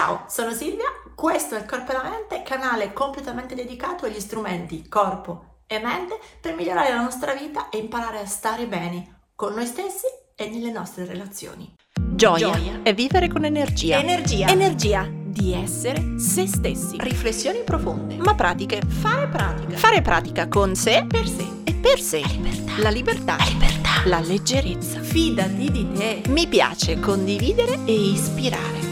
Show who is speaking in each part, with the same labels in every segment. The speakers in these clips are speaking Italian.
Speaker 1: Ciao, sono Silvia, questo è il Corpo e la Mente, canale completamente dedicato agli strumenti corpo e mente per migliorare la nostra vita e imparare a stare bene con noi stessi e nelle nostre relazioni.
Speaker 2: Gioia, Gioia è vivere con energia.
Speaker 1: Energia.
Speaker 2: Energia di essere se stessi.
Speaker 1: Riflessioni profonde.
Speaker 2: Ma pratiche.
Speaker 1: Fare pratica.
Speaker 2: Fare pratica con sé.
Speaker 1: Per sé.
Speaker 2: E per sé.
Speaker 1: La libertà.
Speaker 2: La libertà.
Speaker 1: La libertà.
Speaker 2: La leggerezza.
Speaker 1: Fidati di te.
Speaker 2: Mi piace condividere e ispirare.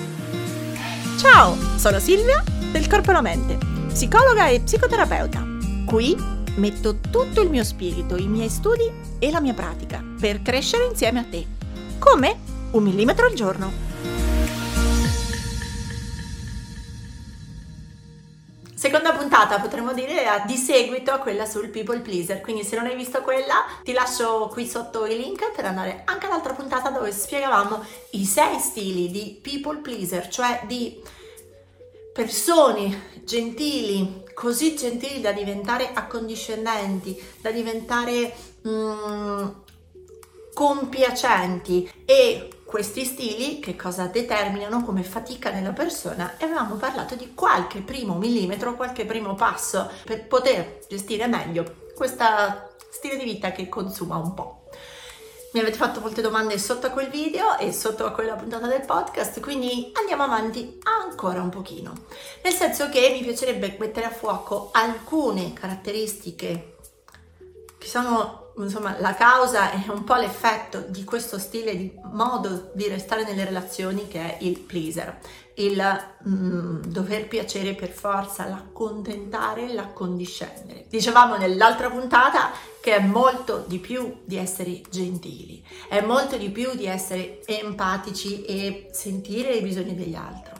Speaker 2: Ciao, sono Silvia del Corpo e la Mente, psicologa e psicoterapeuta. Qui metto tutto il mio spirito, i miei studi e la mia pratica per crescere insieme a te. Come? Un millimetro al giorno.
Speaker 1: Seconda puntata potremmo dire di seguito a quella sul people pleaser, quindi se non hai visto quella ti lascio qui sotto i link per andare anche all'altra puntata dove spiegavamo i sei stili di people pleaser, cioè di persone gentili, così gentili da diventare accondiscendenti, da diventare mm, compiacenti e questi stili che cosa determinano come fatica nella persona e avevamo parlato di qualche primo millimetro, qualche primo passo per poter gestire meglio questo stile di vita che consuma un po'. Mi avete fatto molte domande sotto a quel video e sotto a quella puntata del podcast, quindi andiamo avanti ancora un pochino. Nel senso che mi piacerebbe mettere a fuoco alcune caratteristiche che sono insomma la causa è un po' l'effetto di questo stile di modo di restare nelle relazioni che è il pleaser, il mm, dover piacere per forza, l'accontentare, l'accondiscendere. Dicevamo nell'altra puntata che è molto di più di essere gentili, è molto di più di essere empatici e sentire i bisogni degli altri.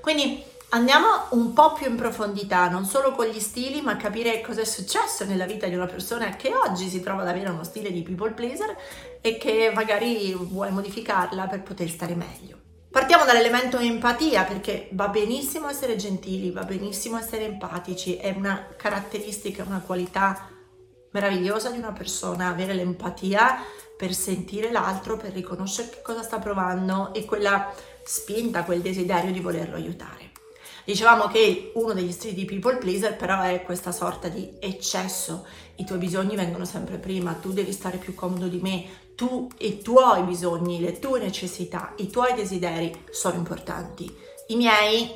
Speaker 1: Quindi Andiamo un po' più in profondità, non solo con gli stili, ma capire cosa è successo nella vita di una persona che oggi si trova ad avere uno stile di people pleaser e che magari vuole modificarla per poter stare meglio. Partiamo dall'elemento empatia perché va benissimo essere gentili, va benissimo essere empatici, è una caratteristica, una qualità meravigliosa di una persona, avere l'empatia per sentire l'altro, per riconoscere che cosa sta provando e quella spinta, quel desiderio di volerlo aiutare. Dicevamo che uno degli stili di people pleaser però è questa sorta di eccesso, i tuoi bisogni vengono sempre prima, tu devi stare più comodo di me, tu i tuoi bisogni, le tue necessità, i tuoi desideri sono importanti. I miei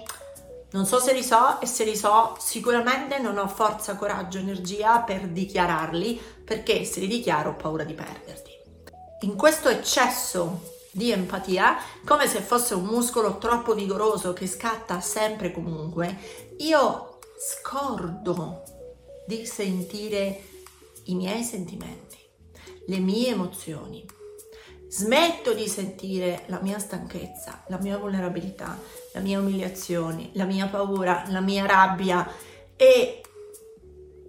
Speaker 1: non so se li so e se li so sicuramente non ho forza, coraggio, energia per dichiararli perché se li dichiaro ho paura di perderti. In questo eccesso di empatia, come se fosse un muscolo troppo vigoroso che scatta sempre comunque, io scordo di sentire i miei sentimenti, le mie emozioni. Smetto di sentire la mia stanchezza, la mia vulnerabilità, la mia umiliazione, la mia paura, la mia rabbia e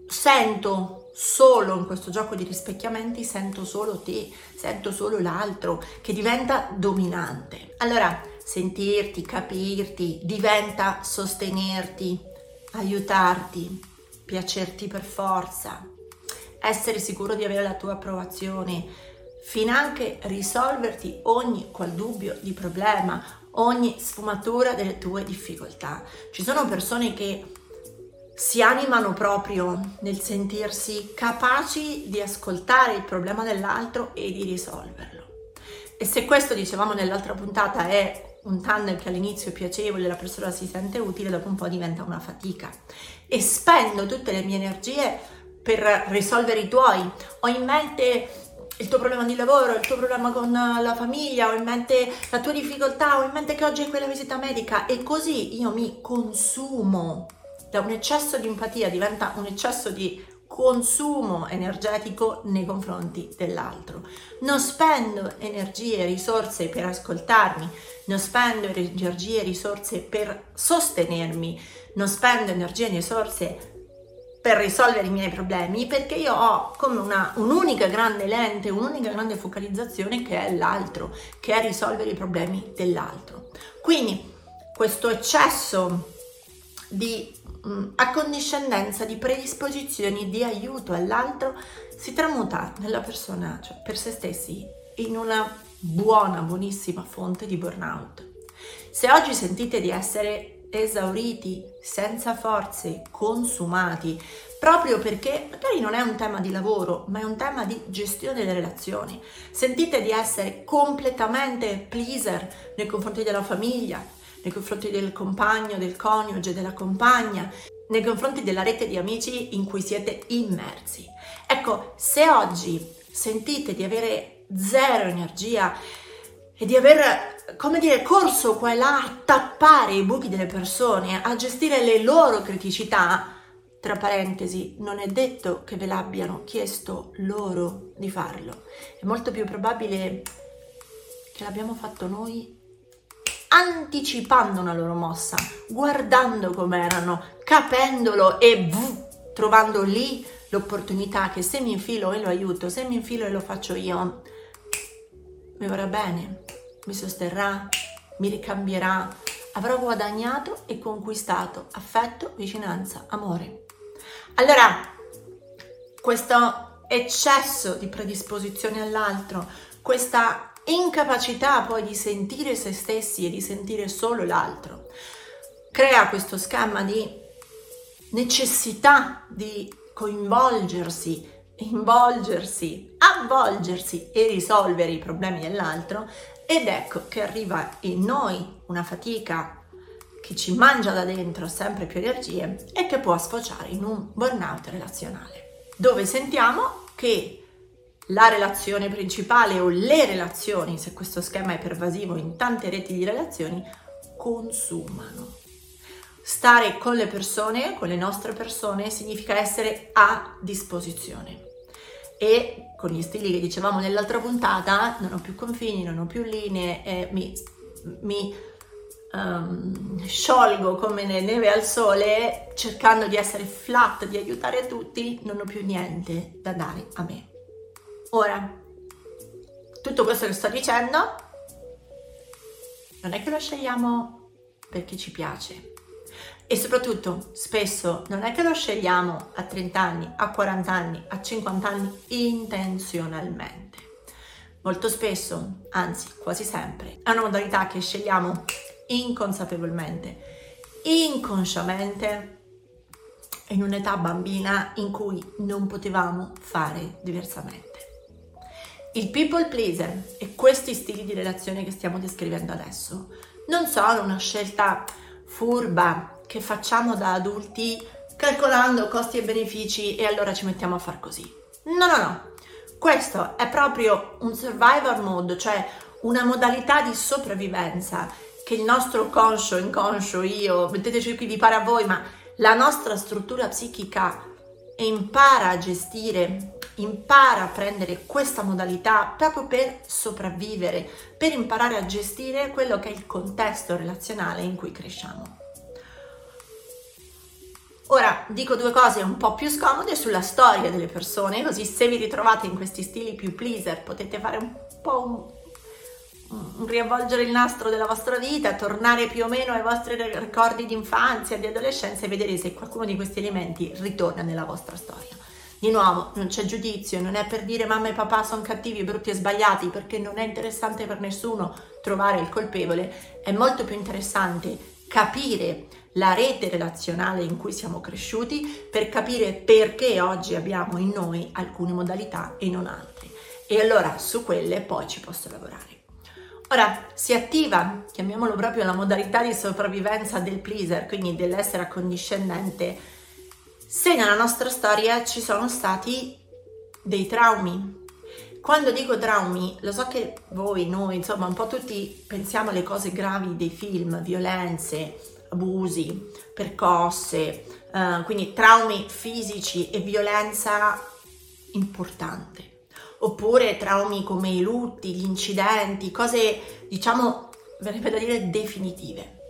Speaker 1: sento solo in questo gioco di rispecchiamenti sento solo te, sento solo l'altro che diventa dominante. Allora, sentirti, capirti, diventa sostenerti, aiutarti, piacerti per forza, essere sicuro di avere la tua approvazione, finanche risolverti ogni qual dubbio di problema, ogni sfumatura delle tue difficoltà. Ci sono persone che si animano proprio nel sentirsi capaci di ascoltare il problema dell'altro e di risolverlo. E se questo, dicevamo nell'altra puntata, è un tunnel che all'inizio è piacevole, la persona si sente utile, dopo un po' diventa una fatica. E spendo tutte le mie energie per risolvere i tuoi. Ho in mente il tuo problema di lavoro, il tuo problema con la famiglia, ho in mente la tua difficoltà, ho in mente che oggi hai quella visita medica e così io mi consumo da un eccesso di empatia diventa un eccesso di consumo energetico nei confronti dell'altro. Non spendo energie e risorse per ascoltarmi, non spendo energie e risorse per sostenermi, non spendo energie e risorse per risolvere i miei problemi perché io ho come una, un'unica grande lente, un'unica grande focalizzazione che è l'altro, che è risolvere i problemi dell'altro. Quindi questo eccesso di accondiscendenza di predisposizioni di aiuto all'altro si tramuta nella persona, cioè per se stessi, in una buona, buonissima fonte di burnout. Se oggi sentite di essere esauriti, senza forze, consumati, proprio perché magari non è un tema di lavoro, ma è un tema di gestione delle relazioni. Sentite di essere completamente pleaser nei confronti della famiglia, nei confronti del compagno, del coniuge, della compagna, nei confronti della rete di amici in cui siete immersi. Ecco, se oggi sentite di avere zero energia e di aver, come dire, corso qua e là a tappare i buchi delle persone, a gestire le loro criticità, tra parentesi, non è detto che ve l'abbiano chiesto loro di farlo, è molto più probabile che l'abbiamo fatto noi anticipando una loro mossa, guardando com'erano, capendolo e v, trovando lì l'opportunità che se mi infilo e lo aiuto, se mi infilo e lo faccio io, mi vorrà bene, mi sosterrà, mi ricambierà, avrò guadagnato e conquistato affetto, vicinanza, amore. Allora, questo eccesso di predisposizione all'altro, questa incapacità poi di sentire se stessi e di sentire solo l'altro, crea questo schema di necessità di coinvolgersi, involgersi, avvolgersi e risolvere i problemi dell'altro ed ecco che arriva in noi una fatica che ci mangia da dentro sempre più energie e che può sfociare in un burnout relazionale, dove sentiamo che la relazione principale o le relazioni, se questo schema è pervasivo in tante reti di relazioni, consumano. Stare con le persone, con le nostre persone, significa essere a disposizione. E con gli stili che dicevamo nell'altra puntata, non ho più confini, non ho più linee, eh, mi, mi um, sciolgo come neve al sole, cercando di essere flat, di aiutare tutti, non ho più niente da dare a me. Ora, tutto questo che sto dicendo non è che lo scegliamo perché ci piace e soprattutto spesso non è che lo scegliamo a 30 anni, a 40 anni, a 50 anni intenzionalmente. Molto spesso, anzi quasi sempre, è una modalità che scegliamo inconsapevolmente, inconsciamente in un'età bambina in cui non potevamo fare diversamente. Il people pleaser e questi stili di relazione che stiamo descrivendo adesso non sono una scelta furba che facciamo da adulti calcolando costi e benefici e allora ci mettiamo a far così. No, no, no. Questo è proprio un survivor mode, cioè una modalità di sopravvivenza che il nostro conscio, inconscio, io, metteteci qui di pare a voi, ma la nostra struttura psichica impara a gestire impara a prendere questa modalità proprio per sopravvivere, per imparare a gestire quello che è il contesto relazionale in cui cresciamo. Ora dico due cose un po' più scomode sulla storia delle persone, così se vi ritrovate in questi stili più pleaser potete fare un po' un, riavvolgere il nastro della vostra vita, tornare più o meno ai vostri ricordi di infanzia, di adolescenza e vedere se qualcuno di questi elementi ritorna nella vostra storia. Di nuovo, non c'è giudizio, non è per dire mamma e papà sono cattivi, brutti e sbagliati, perché non è interessante per nessuno trovare il colpevole, è molto più interessante capire la rete relazionale in cui siamo cresciuti per capire perché oggi abbiamo in noi alcune modalità e non altre. E allora su quelle poi ci posso lavorare. Ora si attiva, chiamiamolo proprio la modalità di sopravvivenza del pleaser, quindi dell'essere accondiscendente se nella nostra storia ci sono stati dei traumi. Quando dico traumi, lo so che voi, noi, insomma, un po' tutti pensiamo alle cose gravi dei film, violenze, abusi, percosse, uh, quindi traumi fisici e violenza importante. Oppure traumi come i lutti, gli incidenti, cose, diciamo, verrebbe da dire definitive.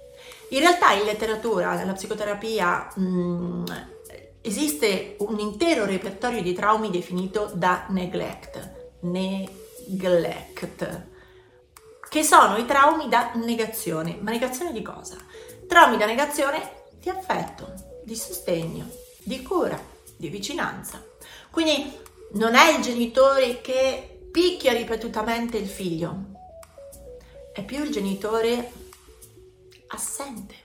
Speaker 1: In realtà in letteratura, nella psicoterapia, mh, mm, Esiste un intero repertorio di traumi definito da neglect, neglect, che sono i traumi da negazione. Ma negazione di cosa? Traumi da negazione di affetto, di sostegno, di cura, di vicinanza. Quindi non è il genitore che picchia ripetutamente il figlio, è più il genitore assente,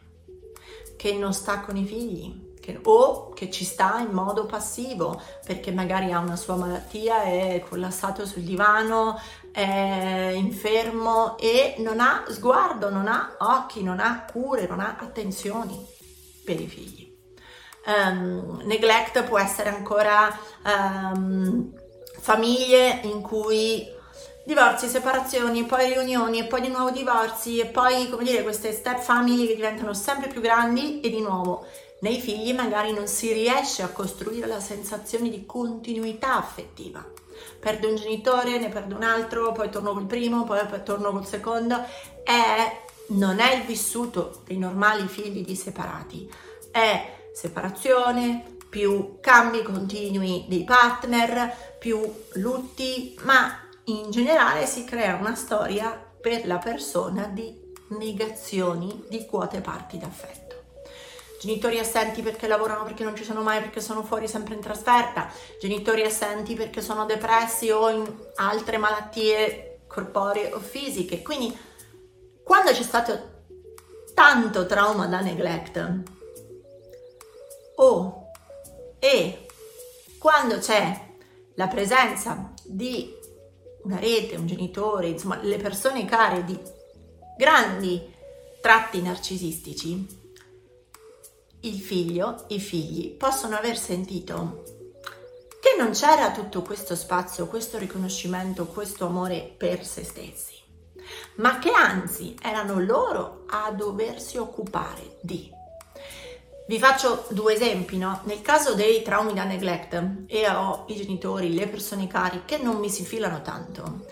Speaker 1: che non sta con i figli, che, o che ci sta in modo passivo perché magari ha una sua malattia, è collassato sul divano, è infermo e non ha sguardo, non ha occhi, non ha cure, non ha attenzioni per i figli. Um, neglect può essere ancora um, famiglie in cui divorzi, separazioni, poi riunioni e poi di nuovo divorzi e poi, come dire, queste step family che diventano sempre più grandi e di nuovo nei figli magari non si riesce a costruire la sensazione di continuità affettiva. Perdo un genitore, ne perdo un altro, poi torno col primo, poi torno col secondo. È, non è il vissuto dei normali figli di separati, è separazione, più cambi continui dei partner, più lutti, ma in generale si crea una storia per la persona di negazioni di quote parti d'affetto. Genitori assenti perché lavorano perché non ci sono mai, perché sono fuori sempre in trasferta, genitori assenti perché sono depressi o in altre malattie corporee o fisiche. Quindi quando c'è stato tanto trauma da neglect o e quando c'è la presenza di una rete, un genitore, insomma le persone care di grandi tratti narcisistici, il figlio, i figli possono aver sentito che non c'era tutto questo spazio, questo riconoscimento, questo amore per se stessi, ma che anzi erano loro a doversi occupare di. Vi faccio due esempi, no? Nel caso dei traumi da neglect e ho i genitori, le persone cari che non mi si filano tanto,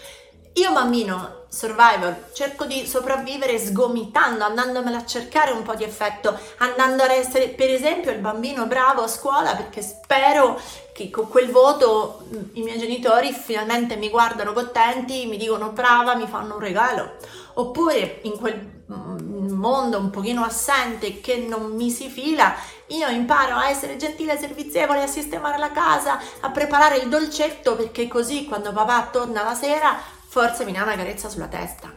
Speaker 1: io bambino survival cerco di sopravvivere sgomitando, andandomela a cercare un po' di effetto, andando a essere per esempio il bambino bravo a scuola perché spero che con quel voto mm, i miei genitori finalmente mi guardano contenti, mi dicono brava, mi fanno un regalo. Oppure in quel mm, mondo un pochino assente che non mi si fila, io imparo a essere gentile, servizievole, a sistemare la casa, a preparare il dolcetto perché così quando papà torna la sera forse mi dà una carezza sulla testa.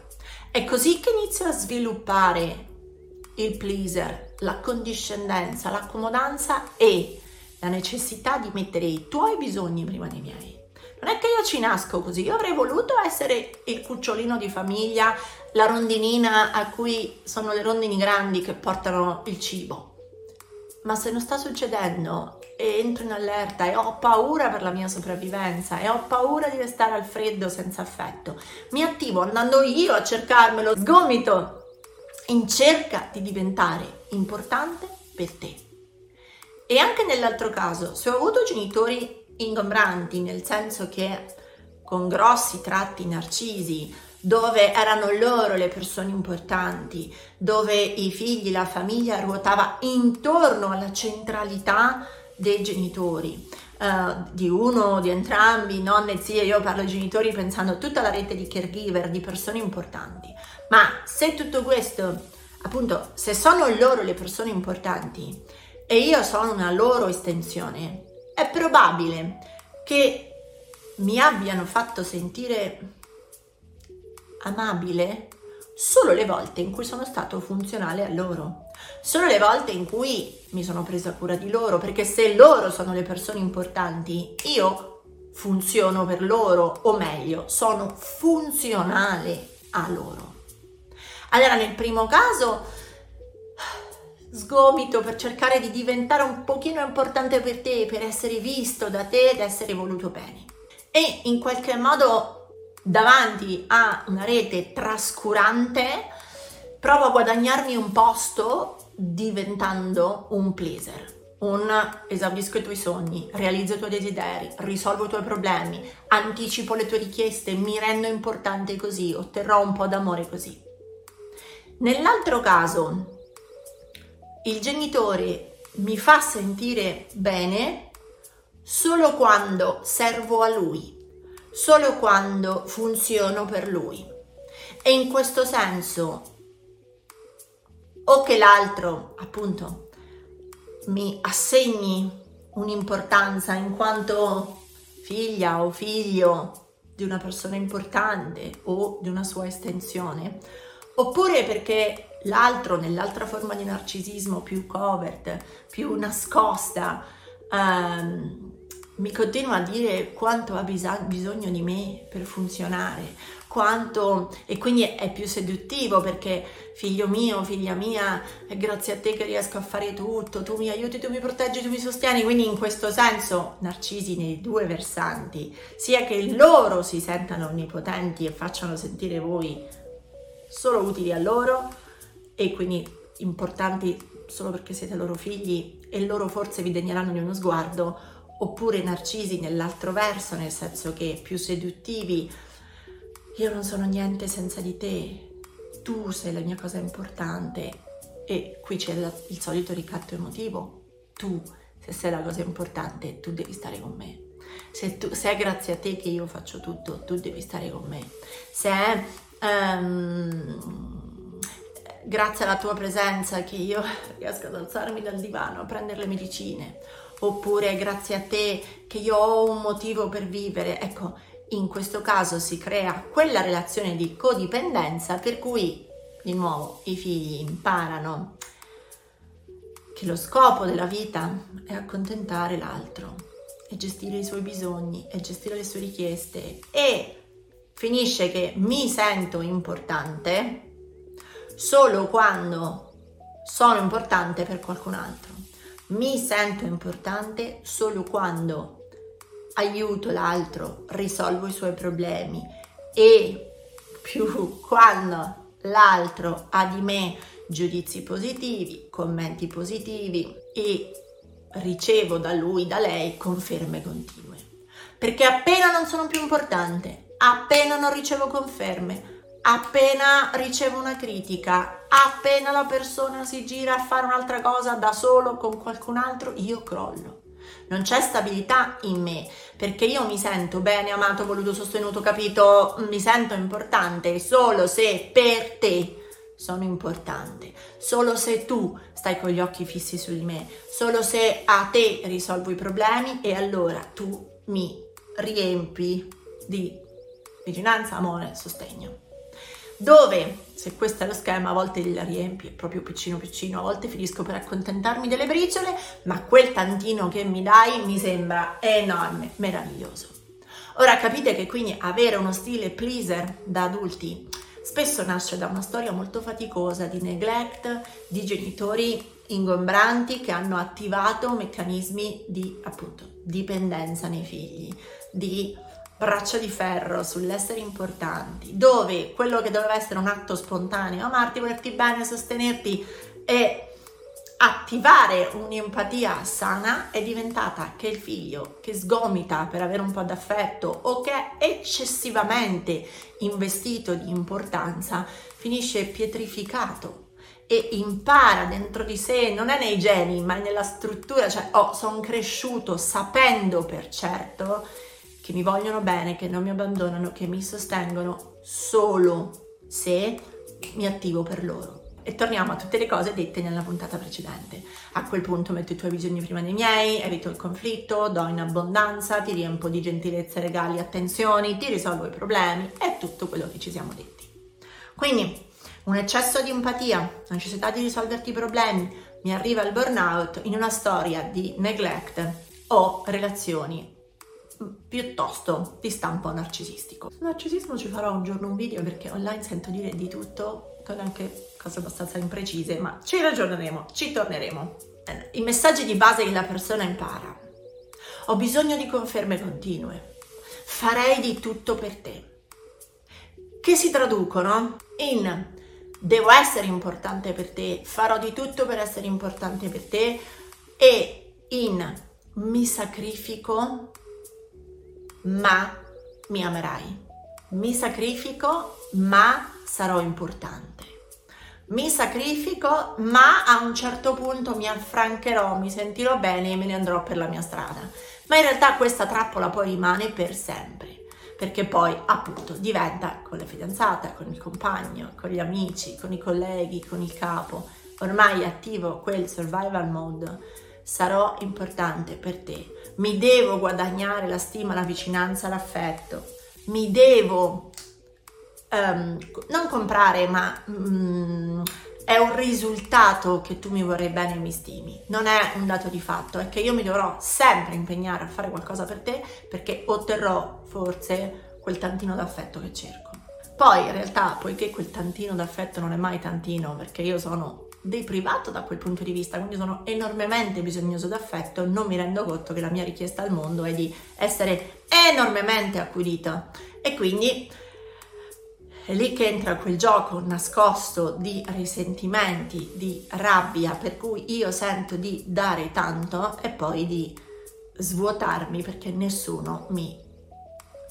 Speaker 1: È così che inizio a sviluppare il pleaser, la condiscendenza, l'accomodanza e la necessità di mettere i tuoi bisogni prima dei miei. Non è che io ci nasco così, io avrei voluto essere il cucciolino di famiglia, la rondinina a cui sono le rondini grandi che portano il cibo. Ma se non sta succedendo entro in allerta e ho paura per la mia sopravvivenza e ho paura di restare al freddo senza affetto, mi attivo andando io a cercarmelo, sgomito in cerca di diventare importante per te. E anche nell'altro caso, se ho avuto genitori ingombranti, nel senso che con grossi tratti narcisi, dove erano loro le persone importanti, dove i figli, la famiglia ruotava intorno alla centralità dei genitori, uh, di uno, di entrambi, nonne, zie, io parlo di genitori pensando a tutta la rete di caregiver, di persone importanti. Ma se tutto questo, appunto, se sono loro le persone importanti e io sono una loro estensione, è probabile che mi abbiano fatto sentire amabile solo le volte in cui sono stato funzionale a loro. Sono le volte in cui mi sono presa cura di loro, perché se loro sono le persone importanti, io funziono per loro, o meglio, sono funzionale a loro. Allora, nel primo caso, sgomito per cercare di diventare un pochino importante per te, per essere visto da te ed essere voluto bene. E in qualche modo davanti a una rete trascurante, provo a guadagnarmi un posto diventando un pleaser. Un esaudisco i tuoi sogni, realizzo i tuoi desideri, risolvo i tuoi problemi, anticipo le tue richieste, mi rendo importante così, otterrò un po' d'amore così. Nell'altro caso, il genitore mi fa sentire bene solo quando servo a lui, solo quando funziono per lui. E in questo senso, o che l'altro, appunto, mi assegni un'importanza in quanto figlia o figlio di una persona importante o di una sua estensione, oppure perché l'altro nell'altra forma di narcisismo più covert, più nascosta, ehm, mi continua a dire quanto ha bisogno di me per funzionare, quanto e quindi è più seduttivo perché figlio mio, figlia mia, è grazie a te che riesco a fare tutto, tu mi aiuti, tu mi proteggi, tu mi sostieni, quindi in questo senso narcisi nei due versanti, sia che loro si sentano onnipotenti e facciano sentire voi solo utili a loro e quindi importanti solo perché siete loro figli e loro forse vi degneranno di uno sguardo oppure narcisi nell'altro verso, nel senso che più seduttivi, io non sono niente senza di te, tu sei la mia cosa importante e qui c'è il solito ricatto emotivo, tu se sei la cosa importante tu devi stare con me. Se, tu, se è grazie a te che io faccio tutto, tu devi stare con me. Se è um, grazie alla tua presenza che io riesco ad alzarmi dal divano, a prendere le medicine, oppure grazie a te che io ho un motivo per vivere. Ecco, in questo caso si crea quella relazione di codipendenza per cui di nuovo i figli imparano che lo scopo della vita è accontentare l'altro e gestire i suoi bisogni e gestire le sue richieste. E finisce che mi sento importante solo quando sono importante per qualcun altro. Mi sento importante solo quando aiuto l'altro, risolvo i suoi problemi e più quando l'altro ha di me giudizi positivi, commenti positivi e ricevo da lui, da lei conferme continue. Perché appena non sono più importante, appena non ricevo conferme, appena ricevo una critica, appena la persona si gira a fare un'altra cosa da solo con qualcun altro, io crollo. Non c'è stabilità in me perché io mi sento bene, amato, voluto, sostenuto, capito, mi sento importante solo se per te sono importante, solo se tu stai con gli occhi fissi su di me, solo se a te risolvo i problemi e allora tu mi riempi di vicinanza, amore, sostegno dove se questo è lo schema a volte la riempie proprio piccino piccino, a volte finisco per accontentarmi delle briciole, ma quel tantino che mi dai mi sembra enorme, meraviglioso. Ora capite che quindi avere uno stile pleaser da adulti spesso nasce da una storia molto faticosa di neglect, di genitori ingombranti che hanno attivato meccanismi di appunto dipendenza nei figli, di braccia di ferro sull'essere importanti, dove quello che doveva essere un atto spontaneo, amarti, volerti bene, sostenerti? e attivare un'empatia sana è diventata che il figlio che sgomita per avere un po' d'affetto o che è eccessivamente investito di importanza finisce pietrificato e impara dentro di sé, non è nei geni ma è nella struttura, cioè oh, sono cresciuto sapendo per certo che mi vogliono bene, che non mi abbandonano, che mi sostengono solo se mi attivo per loro. E torniamo a tutte le cose dette nella puntata precedente. A quel punto metto i tuoi bisogni prima dei miei, evito il conflitto, do in abbondanza, ti riempo di gentilezze, regali, attenzioni, ti risolvo i problemi, è tutto quello che ci siamo detti. Quindi un eccesso di empatia, necessità di risolverti i problemi, mi arriva il burnout in una storia di neglect o relazioni piuttosto di stampo narcisistico. Sul narcisismo ci farò un giorno un video perché online sento dire di tutto, con anche cose abbastanza imprecise, ma ci ragioneremo, ci torneremo. I messaggi di base che la persona impara. Ho bisogno di conferme continue. Farei di tutto per te. Che si traducono in devo essere importante per te, farò di tutto per essere importante per te e in mi sacrifico ma mi amerai. Mi sacrifico, ma sarò importante. Mi sacrifico, ma a un certo punto mi affrancherò, mi sentirò bene e me ne andrò per la mia strada. Ma in realtà questa trappola poi rimane per sempre, perché poi appunto diventa con la fidanzata, con il compagno, con gli amici, con i colleghi, con il capo. Ormai attivo quel survival mode sarò importante per te, mi devo guadagnare la stima, la vicinanza, l'affetto, mi devo um, non comprare ma um, è un risultato che tu mi vorrai bene e mi stimi, non è un dato di fatto, è che io mi dovrò sempre impegnare a fare qualcosa per te perché otterrò forse quel tantino d'affetto che cerco. Poi in realtà, poiché quel tantino d'affetto non è mai tantino, perché io sono deprivato da quel punto di vista, quindi sono enormemente bisognoso d'affetto, non mi rendo conto che la mia richiesta al mondo è di essere enormemente accudita e quindi è lì che entra quel gioco nascosto di risentimenti, di rabbia, per cui io sento di dare tanto e poi di svuotarmi perché nessuno mi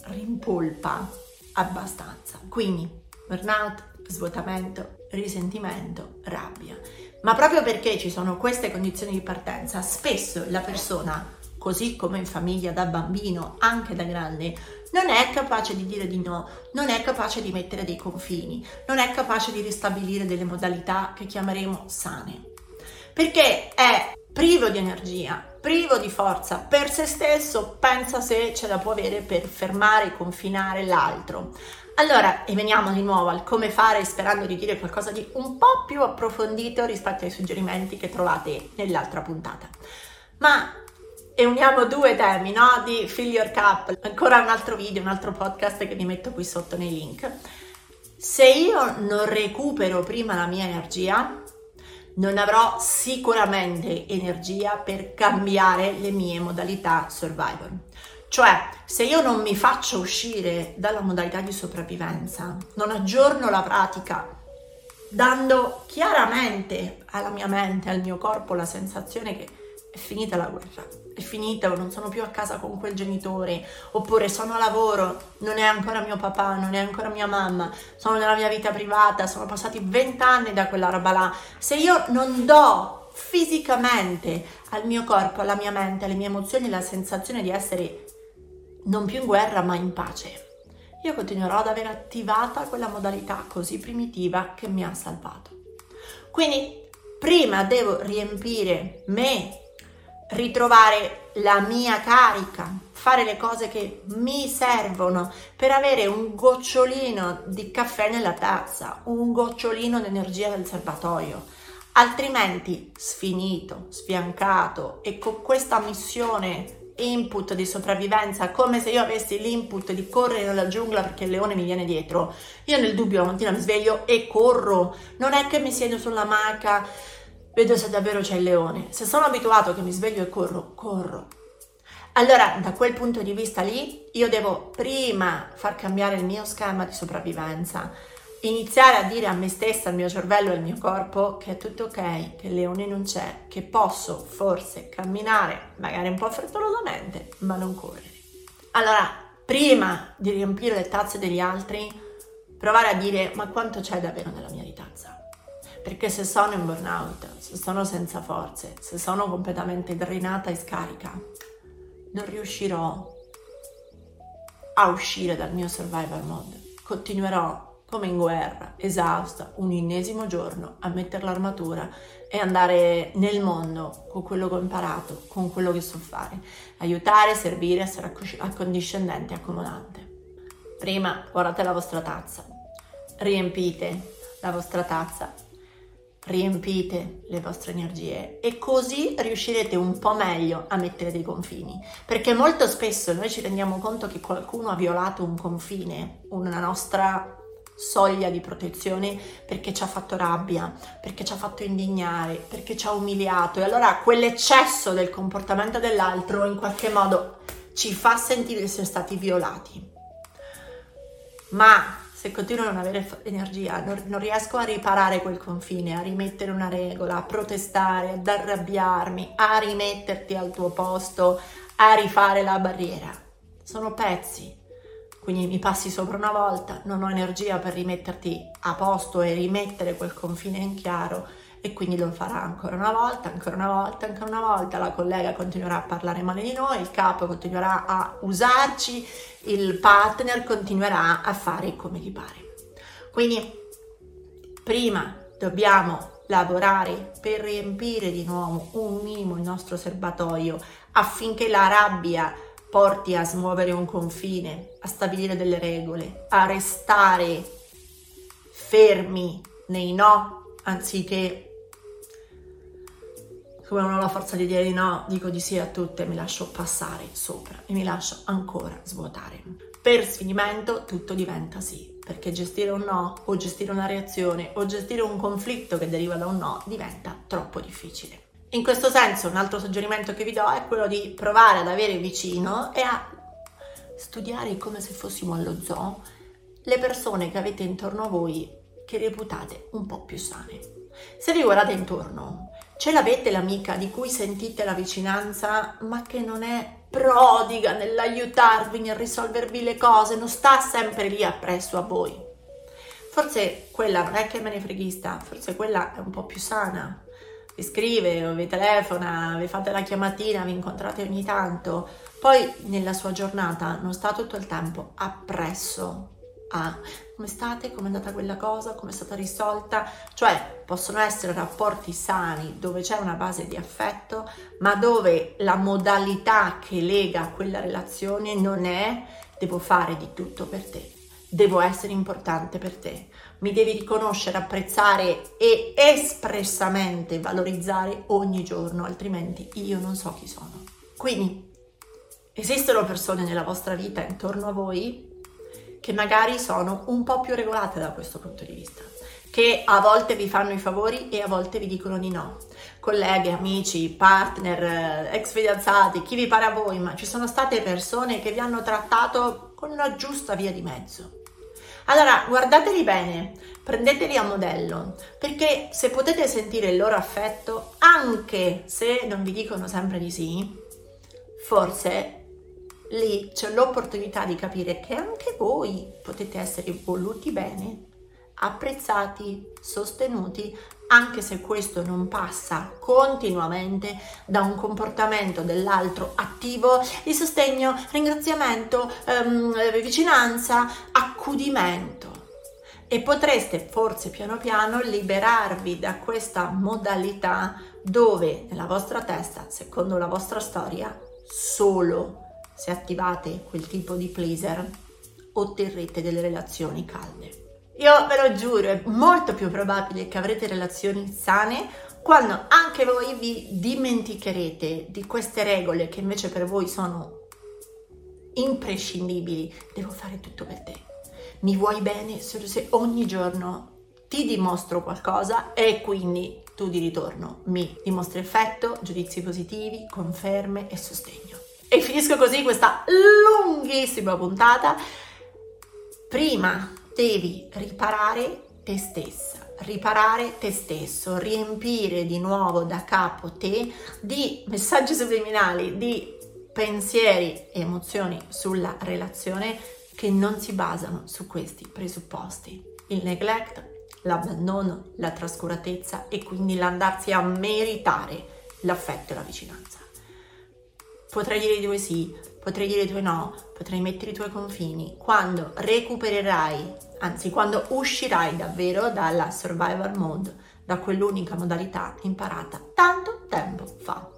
Speaker 1: rimpolpa abbastanza. Quindi burnout, svuotamento, risentimento, rabbia. Ma proprio perché ci sono queste condizioni di partenza, spesso la persona, così come in famiglia da bambino, anche da grande, non è capace di dire di no, non è capace di mettere dei confini, non è capace di ristabilire delle modalità che chiameremo sane. Perché è privo di energia, privo di forza per se stesso, pensa se ce la può avere per fermare e confinare l'altro. Allora, e veniamo di nuovo al come fare sperando di dire qualcosa di un po' più approfondito rispetto ai suggerimenti che trovate nell'altra puntata. Ma e uniamo due temi, no? Di Fill Your Cup, ancora un altro video, un altro podcast che vi metto qui sotto nei link. Se io non recupero prima la mia energia, non avrò sicuramente energia per cambiare le mie modalità survival. Cioè, se io non mi faccio uscire dalla modalità di sopravvivenza, non aggiorno la pratica, dando chiaramente alla mia mente, al mio corpo la sensazione che è finita la guerra, è finita, non sono più a casa con quel genitore, oppure sono a lavoro, non è ancora mio papà, non è ancora mia mamma, sono nella mia vita privata, sono passati vent'anni da quella roba là. Se io non do fisicamente al mio corpo, alla mia mente, alle mie emozioni la sensazione di essere non più in guerra ma in pace. Io continuerò ad avere attivata quella modalità così primitiva che mi ha salvato. Quindi prima devo riempire me, ritrovare la mia carica, fare le cose che mi servono per avere un gocciolino di caffè nella tazza, un gocciolino di energia nel serbatoio. Altrimenti sfinito, sfiancato e con questa missione input di sopravvivenza, come se io avessi l'input di correre nella giungla perché il leone mi viene dietro. Io nel dubbio la mattina mi sveglio e corro, non è che mi siedo sulla maca, vedo se davvero c'è il leone. Se sono abituato che mi sveglio e corro, corro. Allora, da quel punto di vista lì, io devo prima far cambiare il mio schema di sopravvivenza iniziare a dire a me stessa, al mio cervello e al mio corpo che è tutto ok, che il leone non c'è, che posso forse camminare, magari un po' frettolosamente, ma non correre. Allora, prima di riempire le tazze degli altri, provare a dire ma quanto c'è davvero nella mia tazza? Perché se sono in burnout, se sono senza forze, se sono completamente drenata e scarica, non riuscirò a uscire dal mio survival mode. Continuerò come in guerra, esausta, un ennesimo giorno a mettere l'armatura e andare nel mondo con quello che ho imparato, con quello che so fare, aiutare, servire, essere accondiscendente e accomodante. Prima guardate la vostra tazza, riempite la vostra tazza, riempite le vostre energie e così riuscirete un po' meglio a mettere dei confini, perché molto spesso noi ci rendiamo conto che qualcuno ha violato un confine, una nostra soglia di protezione perché ci ha fatto rabbia, perché ci ha fatto indignare, perché ci ha umiliato e allora quell'eccesso del comportamento dell'altro in qualche modo ci fa sentire di essere stati violati. Ma se continuo a non avere energia, non, non, riesco a riparare quel confine, a rimettere una regola, a protestare, ad arrabbiarmi, a rimetterti al tuo posto, a rifare la barriera. Sono pezzi quindi mi passi sopra una volta, non ho energia per rimetterti a posto e rimettere quel confine in chiaro e quindi lo farà ancora una volta, ancora una volta, ancora una volta, la collega continuerà a parlare male di noi, il capo continuerà a usarci, il partner continuerà a fare come gli pare. Quindi prima dobbiamo lavorare per riempire di nuovo un minimo il nostro serbatoio affinché la rabbia porti a smuovere un confine, a stabilire delle regole, a restare fermi nei no anziché come non ho la forza di dire di no, dico di sì a tutte, mi lascio passare sopra e mi lascio ancora svuotare. Per sfinimento tutto diventa sì, perché gestire un no o gestire una reazione o gestire un conflitto che deriva da un no diventa troppo difficile. In questo senso un altro suggerimento che vi do è quello di provare ad avere vicino e a studiare come se fossimo allo zoo le persone che avete intorno a voi che reputate un po' più sane. Se vi guardate intorno, ce l'avete l'amica di cui sentite la vicinanza ma che non è prodiga nell'aiutarvi, nel risolvervi le cose, non sta sempre lì appresso a voi. Forse quella non è che me ne freghista, forse quella è un po' più sana. Vi scrive o vi telefona, vi fate la chiamatina, vi incontrate ogni tanto. Poi nella sua giornata non sta tutto il tempo appresso a come state, come è andata quella cosa, come è stata risolta, cioè possono essere rapporti sani dove c'è una base di affetto, ma dove la modalità che lega quella relazione non è devo fare di tutto per te, devo essere importante per te, mi devi riconoscere, apprezzare e espressamente valorizzare ogni giorno, altrimenti io non so chi sono. Quindi esistono persone nella vostra vita intorno a voi che magari sono un po' più regolate da questo punto di vista, che a volte vi fanno i favori e a volte vi dicono di no. Colleghe, amici, partner, eh, ex fidanzati, chi vi pare a voi, ma ci sono state persone che vi hanno trattato con una giusta via di mezzo. Allora, guardateli bene, prendeteli a modello, perché se potete sentire il loro affetto, anche se non vi dicono sempre di sì, forse lì c'è l'opportunità di capire che anche voi potete essere voluti bene, apprezzati, sostenuti, anche se questo non passa continuamente da un comportamento dell'altro attivo di sostegno, ringraziamento, ehm, vicinanza, accudimento. E potreste forse piano piano liberarvi da questa modalità dove nella vostra testa, secondo la vostra storia, solo se attivate quel tipo di pleaser otterrete delle relazioni calde. Io ve lo giuro, è molto più probabile che avrete relazioni sane quando anche voi vi dimenticherete di queste regole che invece per voi sono imprescindibili. Devo fare tutto per te. Mi vuoi bene solo se ogni giorno ti dimostro qualcosa e quindi tu di ritorno mi dimostri affetto, giudizi positivi, conferme e sostegno. E finisco così questa lunghissima puntata. Prima devi riparare te stessa, riparare te stesso, riempire di nuovo da capo te di messaggi subliminali, di pensieri e emozioni sulla relazione che non si basano su questi presupposti. Il neglect, l'abbandono, la trascuratezza e quindi l'andarsi a meritare l'affetto e la vicinanza. Potrai dire i tuoi sì, potrai dire i tuoi no, potrai mettere i tuoi confini. Quando recupererai, anzi quando uscirai davvero dalla survival mode, da quell'unica modalità imparata tanto tempo fa.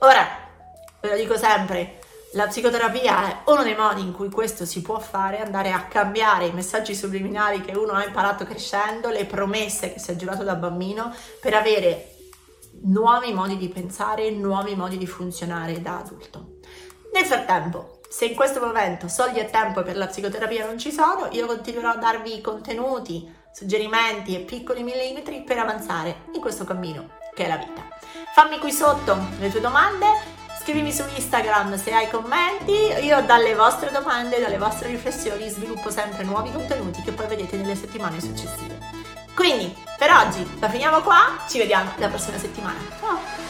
Speaker 1: Ora, ve lo dico sempre, la psicoterapia è uno dei modi in cui questo si può fare, andare a cambiare i messaggi subliminali che uno ha imparato crescendo, le promesse che si è giurato da bambino, per avere nuovi modi di pensare, nuovi modi di funzionare da adulto. Nel frattempo, se in questo momento soldi e tempo per la psicoterapia non ci sono, io continuerò a darvi contenuti, suggerimenti e piccoli millimetri per avanzare in questo cammino che è la vita. Fammi qui sotto le tue domande, scrivimi su Instagram se hai commenti, io dalle vostre domande, dalle vostre riflessioni sviluppo sempre nuovi contenuti che poi vedete nelle settimane successive. Quindi per oggi la finiamo qua, ci vediamo la prossima settimana. Ciao!